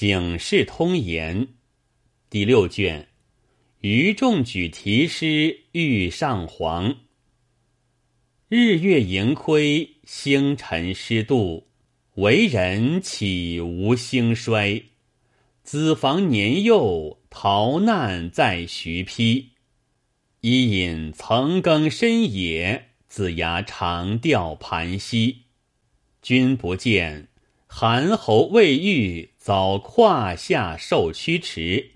警世通言第六卷，余仲举题诗欲上皇。日月盈亏，星辰失度，为人岂无兴衰？子房年幼，逃难在徐丕。伊尹曾耕深野，子牙长钓盘溪。君不见，韩侯未遇，早胯下受驱驰。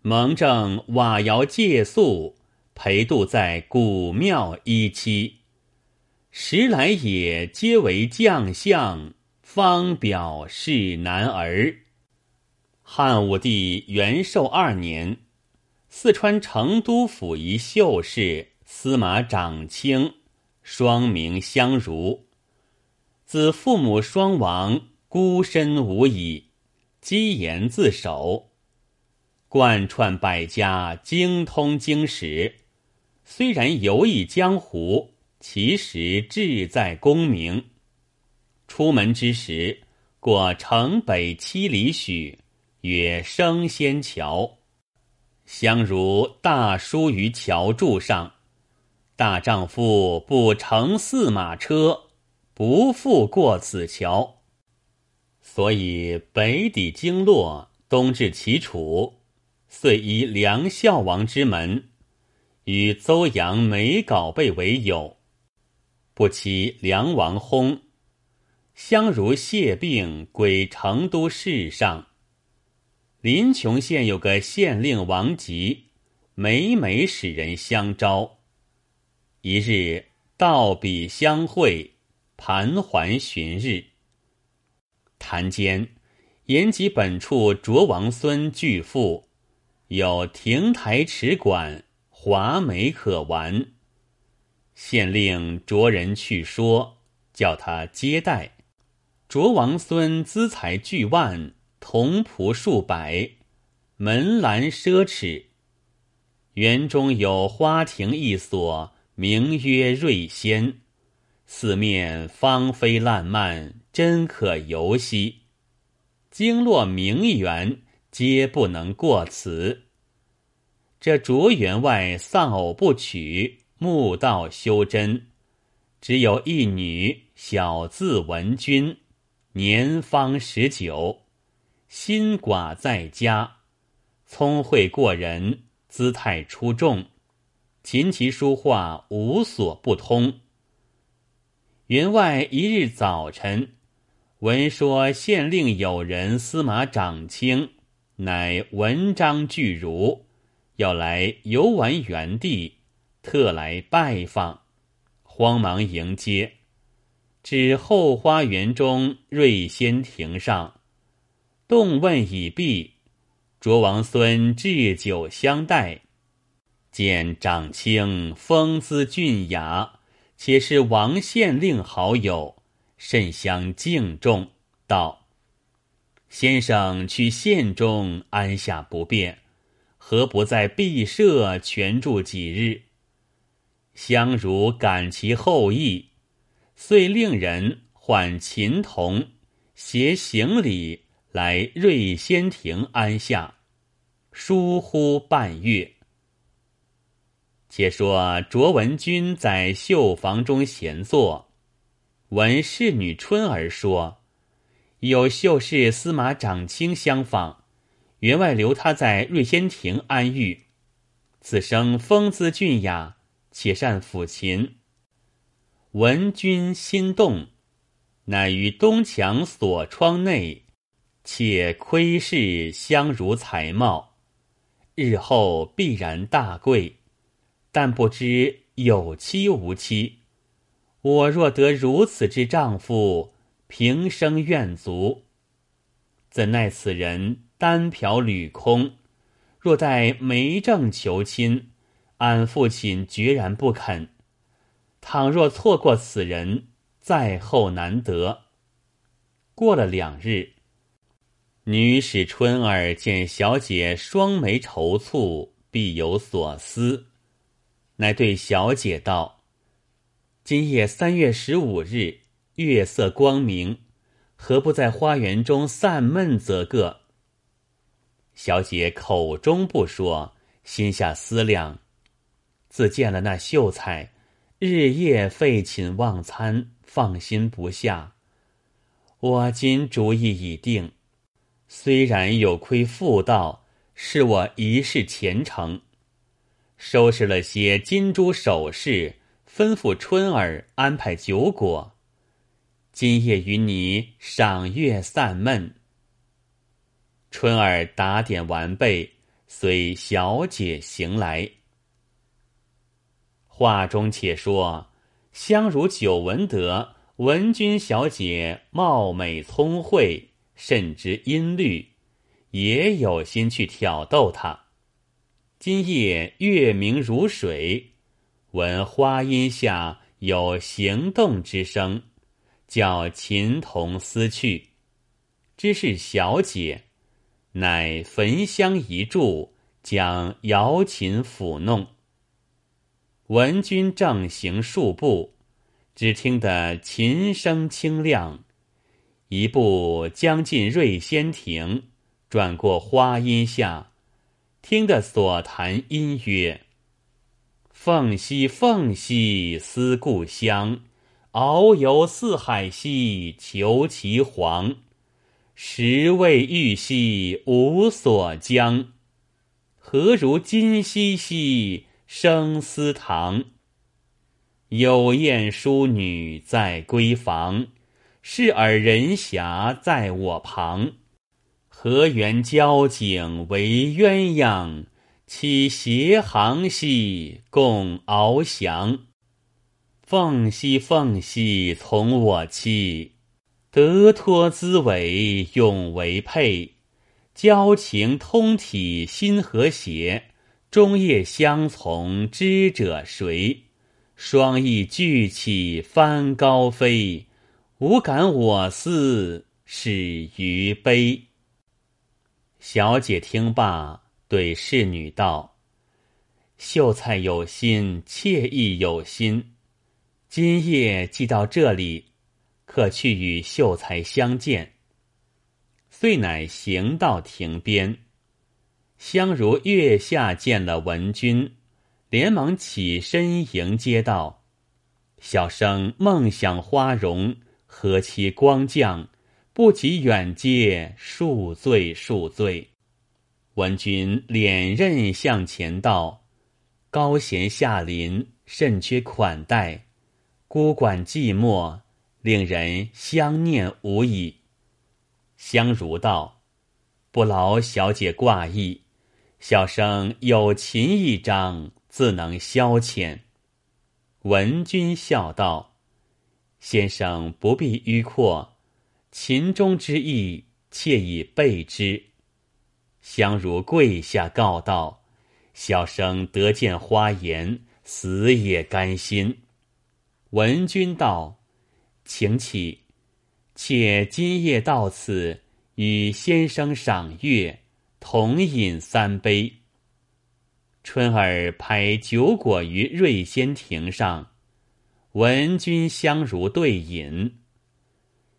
蒙正瓦窑借宿，陪度在古庙一期。时来也，皆为将相，方表是男儿。汉武帝元寿二年，四川成都府一秀士司马长卿，双名相如。自父母双亡，孤身无倚，积言自守，贯穿百家，精通经史。虽然游弋江湖。其实志在功名。出门之时，过城北七里许，曰升仙桥。相如大书于桥柱上：“大丈夫不乘驷马车，不复过此桥。”所以北抵经络，东至齐楚，遂依梁孝王之门，与邹阳梅皋贝为友。不期梁王薨，相如谢病归成都市上。临邛县有个县令王吉，每每使人相招。一日道彼相会，盘桓旬日，谈间言及本处卓王孙巨富，有亭台池馆，华美可玩。县令着人去说，叫他接待。卓王孙资财巨万，铜仆数百，门栏奢侈。园中有花亭一所，名曰瑞仙，四面芳菲烂漫，真可游兮。经络名园，皆不能过此。这卓员外丧偶不娶。墓道修真，只有一女，小字文君，年方十九，心寡在家，聪慧过人，姿态出众，琴棋书画无所不通。员外一日早晨，闻说县令友人司马长卿，乃文章巨儒，要来游玩园地。特来拜访，慌忙迎接，至后花园中瑞仙亭上，动问已毕，卓王孙置酒相待，见长卿风姿俊雅，且是王县令好友，甚相敬重，道：“先生去县中安下不便，何不在毕舍全住几日？”相如感其厚意，遂令人唤琴童携行李来瑞仙亭安下，疏忽半月。且说卓文君在绣房中闲坐，闻侍女春儿说，有秀士司马长卿相访，员外留他在瑞仙亭安寓。此生风姿俊雅。且善抚琴，闻君心动，乃于东墙锁窗内，且窥视相如才貌，日后必然大贵。但不知有期无期。我若得如此之丈夫，平生愿足。怎奈此人单嫖屡空，若待媒正求亲。俺父亲决然不肯。倘若错过此人，再后难得。过了两日，女使春儿见小姐双眉愁蹙，必有所思，乃对小姐道：“今夜三月十五日，月色光明，何不在花园中散闷则个？小姐口中不说，心下思量：自见了那秀才，日夜废寝忘餐，放心不下。我今主意已定，虽然有亏妇道，是我一世前程。收拾了些金珠首饰，吩咐春儿安排酒果。今夜与你赏月散闷。春儿打点完备，随小姐行来。话中且说，相如久闻得文君小姐貌美聪慧，甚知音律，也有心去挑逗她。今夜月明如水，闻花荫下有行动之声，叫琴童思去，知是小姐，乃焚香一炷，将瑶琴抚弄。闻君正行数步，只听得琴声清亮，一步将近瑞仙亭，转过花荫下。听得所弹音曰：“凤兮凤兮思故乡，遨游四海兮求其凰。十味玉兮无所将，何如今兮兮生思堂。有艳淑女在闺房，视尔人遐在我旁。”何缘交颈为鸳鸯？栖斜行兮共翱翔。凤兮凤兮从我栖，得脱姿伟永为配。交情通体心和谐，终夜相从知者谁？双翼聚起翻高飞，无感我思始于悲。小姐听罢，对侍女道：“秀才有心，妾亦有心。今夜既到这里，可去与秀才相见。”遂乃行到亭边。相如月下见了文君，连忙起身迎接道：“小生梦想花容，何期光降？”不及远接，恕罪恕罪。文君敛刃向前道：“高贤下临，甚缺款待，孤馆寂寞，令人相念无已。”香如道：“不劳小姐挂意，小生有琴一张，自能消遣。”文君笑道：“先生不必迂阔。”秦中之意，妾已备之。相如跪下告道：“小生得见花颜，死也甘心。”文君道：“请起，且今夜到此，与先生赏月，同饮三杯。”春儿拍酒果于瑞仙亭上，文君相如对饮。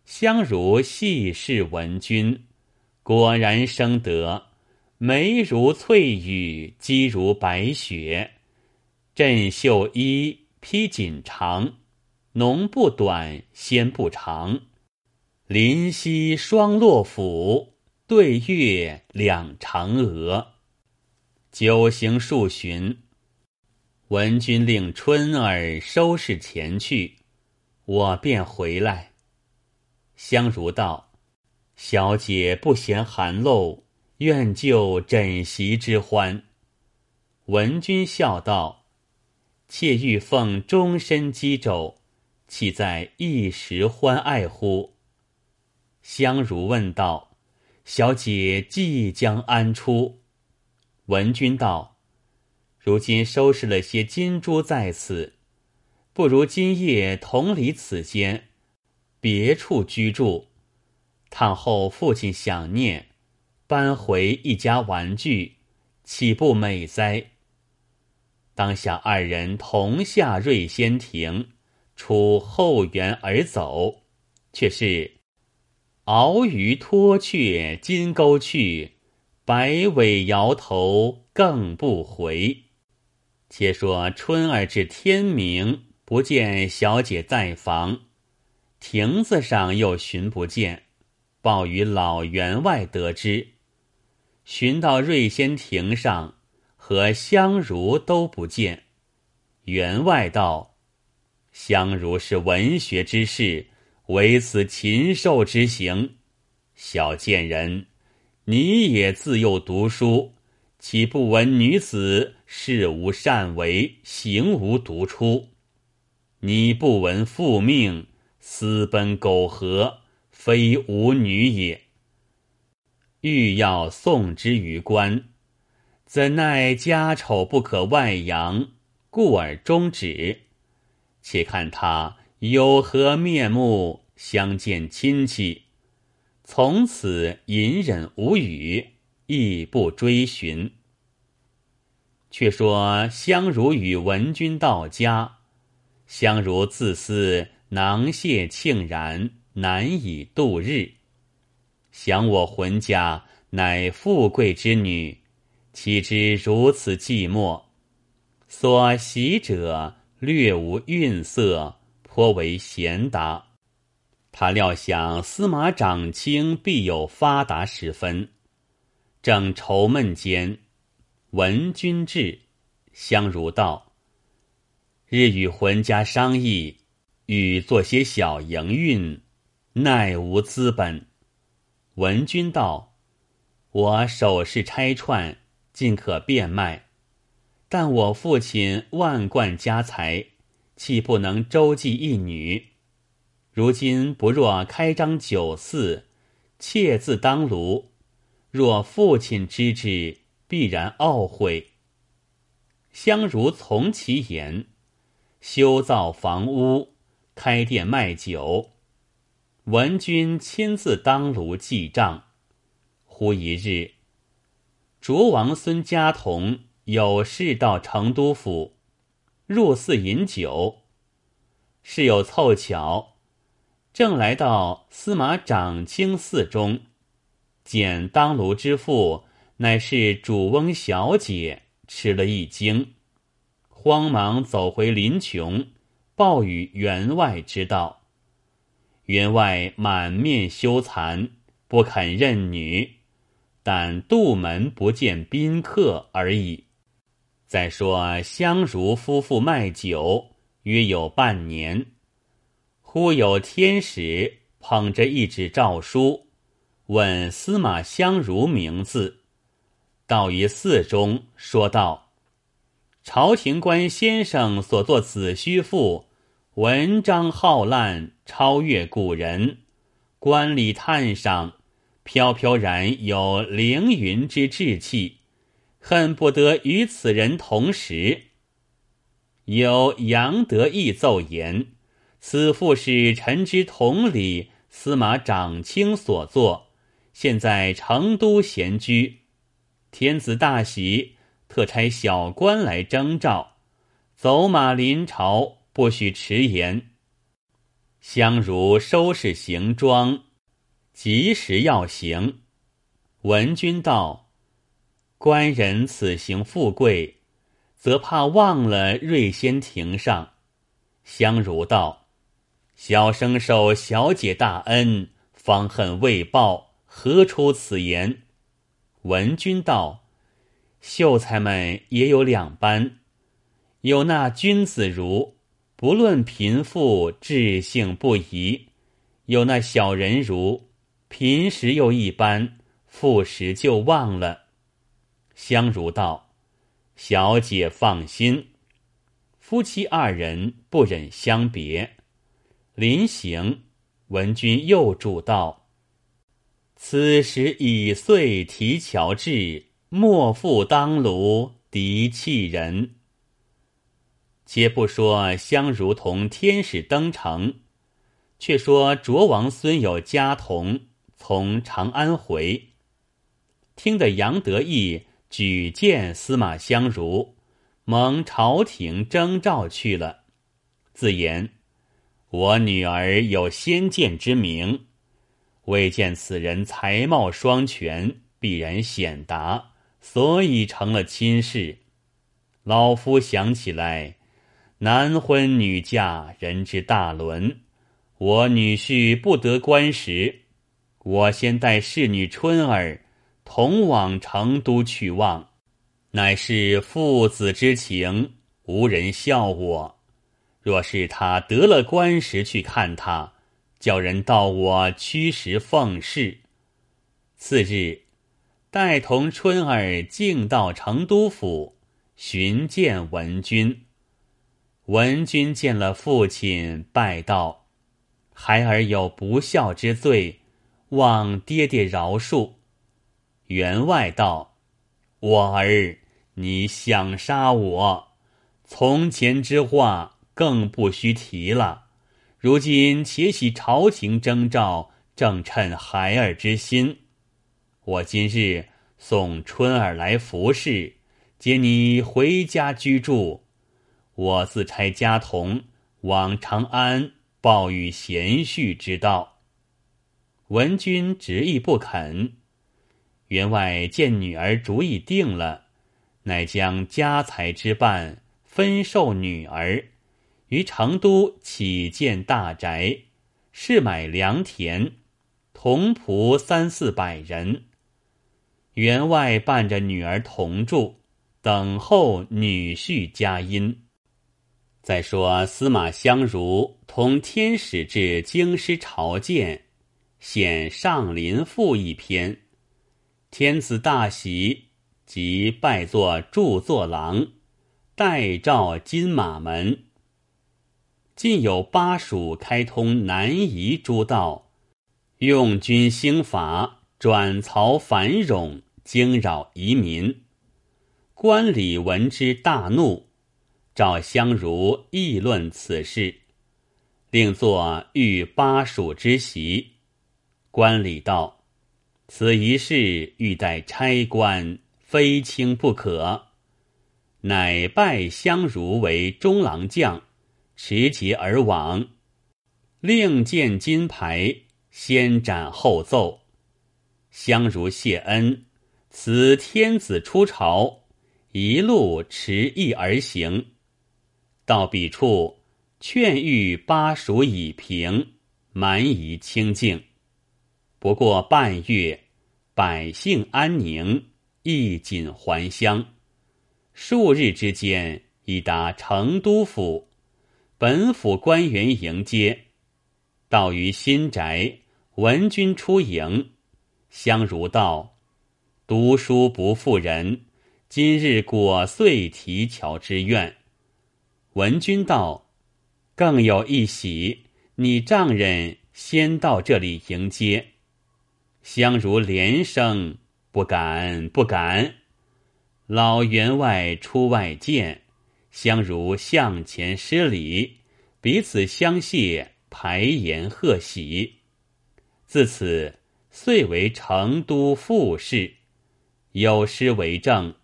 相如细视闻君，果然生得眉如翠羽，肌如白雪。振袖衣，披锦长，浓不短，纤不长。临溪双落斧，对月两嫦娥。酒行数巡，闻君令春儿收拾前去，我便回来。香如道：“小姐不嫌寒漏，愿就枕席之欢。”文君笑道：“妾欲奉终身羁肘，岂在一时欢爱乎？”香如问道：“小姐即将安出？”文君道：“如今收拾了些金珠在此，不如今夜同离此间。”别处居住，倘后父亲想念，搬回一家玩具，岂不美哉？当下二人同下瑞仙亭，出后园而走，却是鳌鱼脱却金钩去，摆尾摇头，更不回。且说春儿至天明，不见小姐在房，亭子上又寻不见，报与老员外得知。寻到瑞仙亭上，和香如都不见。员外道：“香如是文学之士，唯此禽兽之行。小贱人，你也自幼读书，岂不闻女子事无善为，行无独出？你不闻父命，私奔苟合，非吾女也。”欲要送之于官，怎奈家丑不可外扬，故而终止。且看他有何面目相见亲戚，从此隐忍无语，亦不追寻。却说相如与文君到家，相如自思囊谢庆然，难以度日。想我浑家乃富贵之女，岂知如此寂寞？所喜者略无韵色，颇为贤达。他料想司马长卿必有发达时分，正愁闷间，闻君至，相如道：“日与浑家商议，欲做些小营运，奈无资本。”文君道：“我首饰拆串，尽可变卖。但我父亲万贯家财，岂不能周济一女？如今不若开张酒肆，妾自当炉。若父亲知之，必然懊悔。”相如从其言，修造房屋，开店卖酒。文君亲自当炉记账。忽一日，卓王孙家童有事到成都府，入寺饮酒。事有凑巧，正来到司马长卿寺中，见当炉之父乃是主翁小姐，吃了一惊，慌忙走回林琼，报与员外知道。员外满面羞惭，不肯认女，但杜门不见宾客而已。再说相如夫妇卖酒，约有半年，忽有天使捧着一纸诏书，问司马相如名字，到于寺中，说道：“朝廷官先生所作子虚赋。”文章浩烂，超越古人；观礼叹赏，飘飘然有凌云之志气，恨不得与此人同时。有杨德义奏言：此赋是臣之同理司马长卿所作，现在成都闲居，天子大喜，特差小官来征召，走马临朝。不许迟延。香如收拾行装，及时要行。文君道：“官人此行富贵，则怕忘了瑞仙亭上。”香如道：“小生受小姐大恩，方恨未报，何出此言？”文君道：“秀才们也有两般，有那君子如。”不论贫富，志性不移；有那小人如贫时又一般，富时就忘了。香如道：“小姐放心。”夫妻二人不忍相别，临行，文君又嘱道：“此时已岁提桥至，莫负当炉敌弃人。”且不说相如同天使登城，却说卓王孙有家童从长安回，听得杨得意举荐司马相如，蒙朝廷征召去了，自言：“我女儿有先见之明，未见此人才貌双全，必然显达，所以成了亲事。老夫想起来，男婚女嫁，人之大伦。我女婿不得官时，我先带侍女春儿同往成都去望，乃是父子之情，无人笑我。若是他得了官时去看他，叫人到我驱使奉侍。次日，带同春儿径到成都府寻见文君。文君见了父亲，拜道：“孩儿有不孝之罪，望爹爹饶恕。”员外道：“我儿，你想杀我，从前之话更不须提了。如今且喜朝廷征召，正趁孩儿之心。”我今日送春儿来服侍，接你回家居住。我自差家童往长安报与贤婿之道。文君执意不肯。员外见女儿主意定了，乃将家财之半分授女儿，于成都起建大宅，试买良田，童仆三四百人。员外伴着女儿同住，等候女婿佳音。再说司马相如同天使至京师朝见，献《上林赋》一篇。天子大喜，即拜作著作郎，代召金马门。近有巴蜀开通南夷诸道，用军兴法。转曹繁荣，惊扰夷民。官吏闻之大怒，召相如议论此事，令作御巴蜀之席。官吏道：“此一事欲待差官，非轻不可。”乃拜相如为中郎将，持节而往，令见金牌，先斩后奏。相如谢恩，辞天子出朝，一路持意而行。到彼处，劝谕巴蜀以平，蛮夷清静。不过半月，百姓安宁，衣锦还乡。数日之间，已达成都府，本府官员迎接。到于新宅，闻君出迎。相如道：“读书不负人，今日果遂提桥之愿。”文君道：“更有一喜，你丈人先到这里迎接。”相如连声：“不敢，不敢。”老员外出外见，相如向前施礼，彼此相谢，排筵贺喜。自此。遂为成都副事，有诗为证：“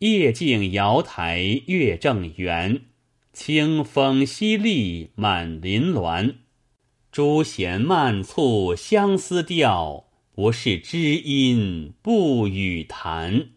夜静瑶台月正圆，清风淅沥满林峦。朱弦漫促相思调，不是知音不语弹。”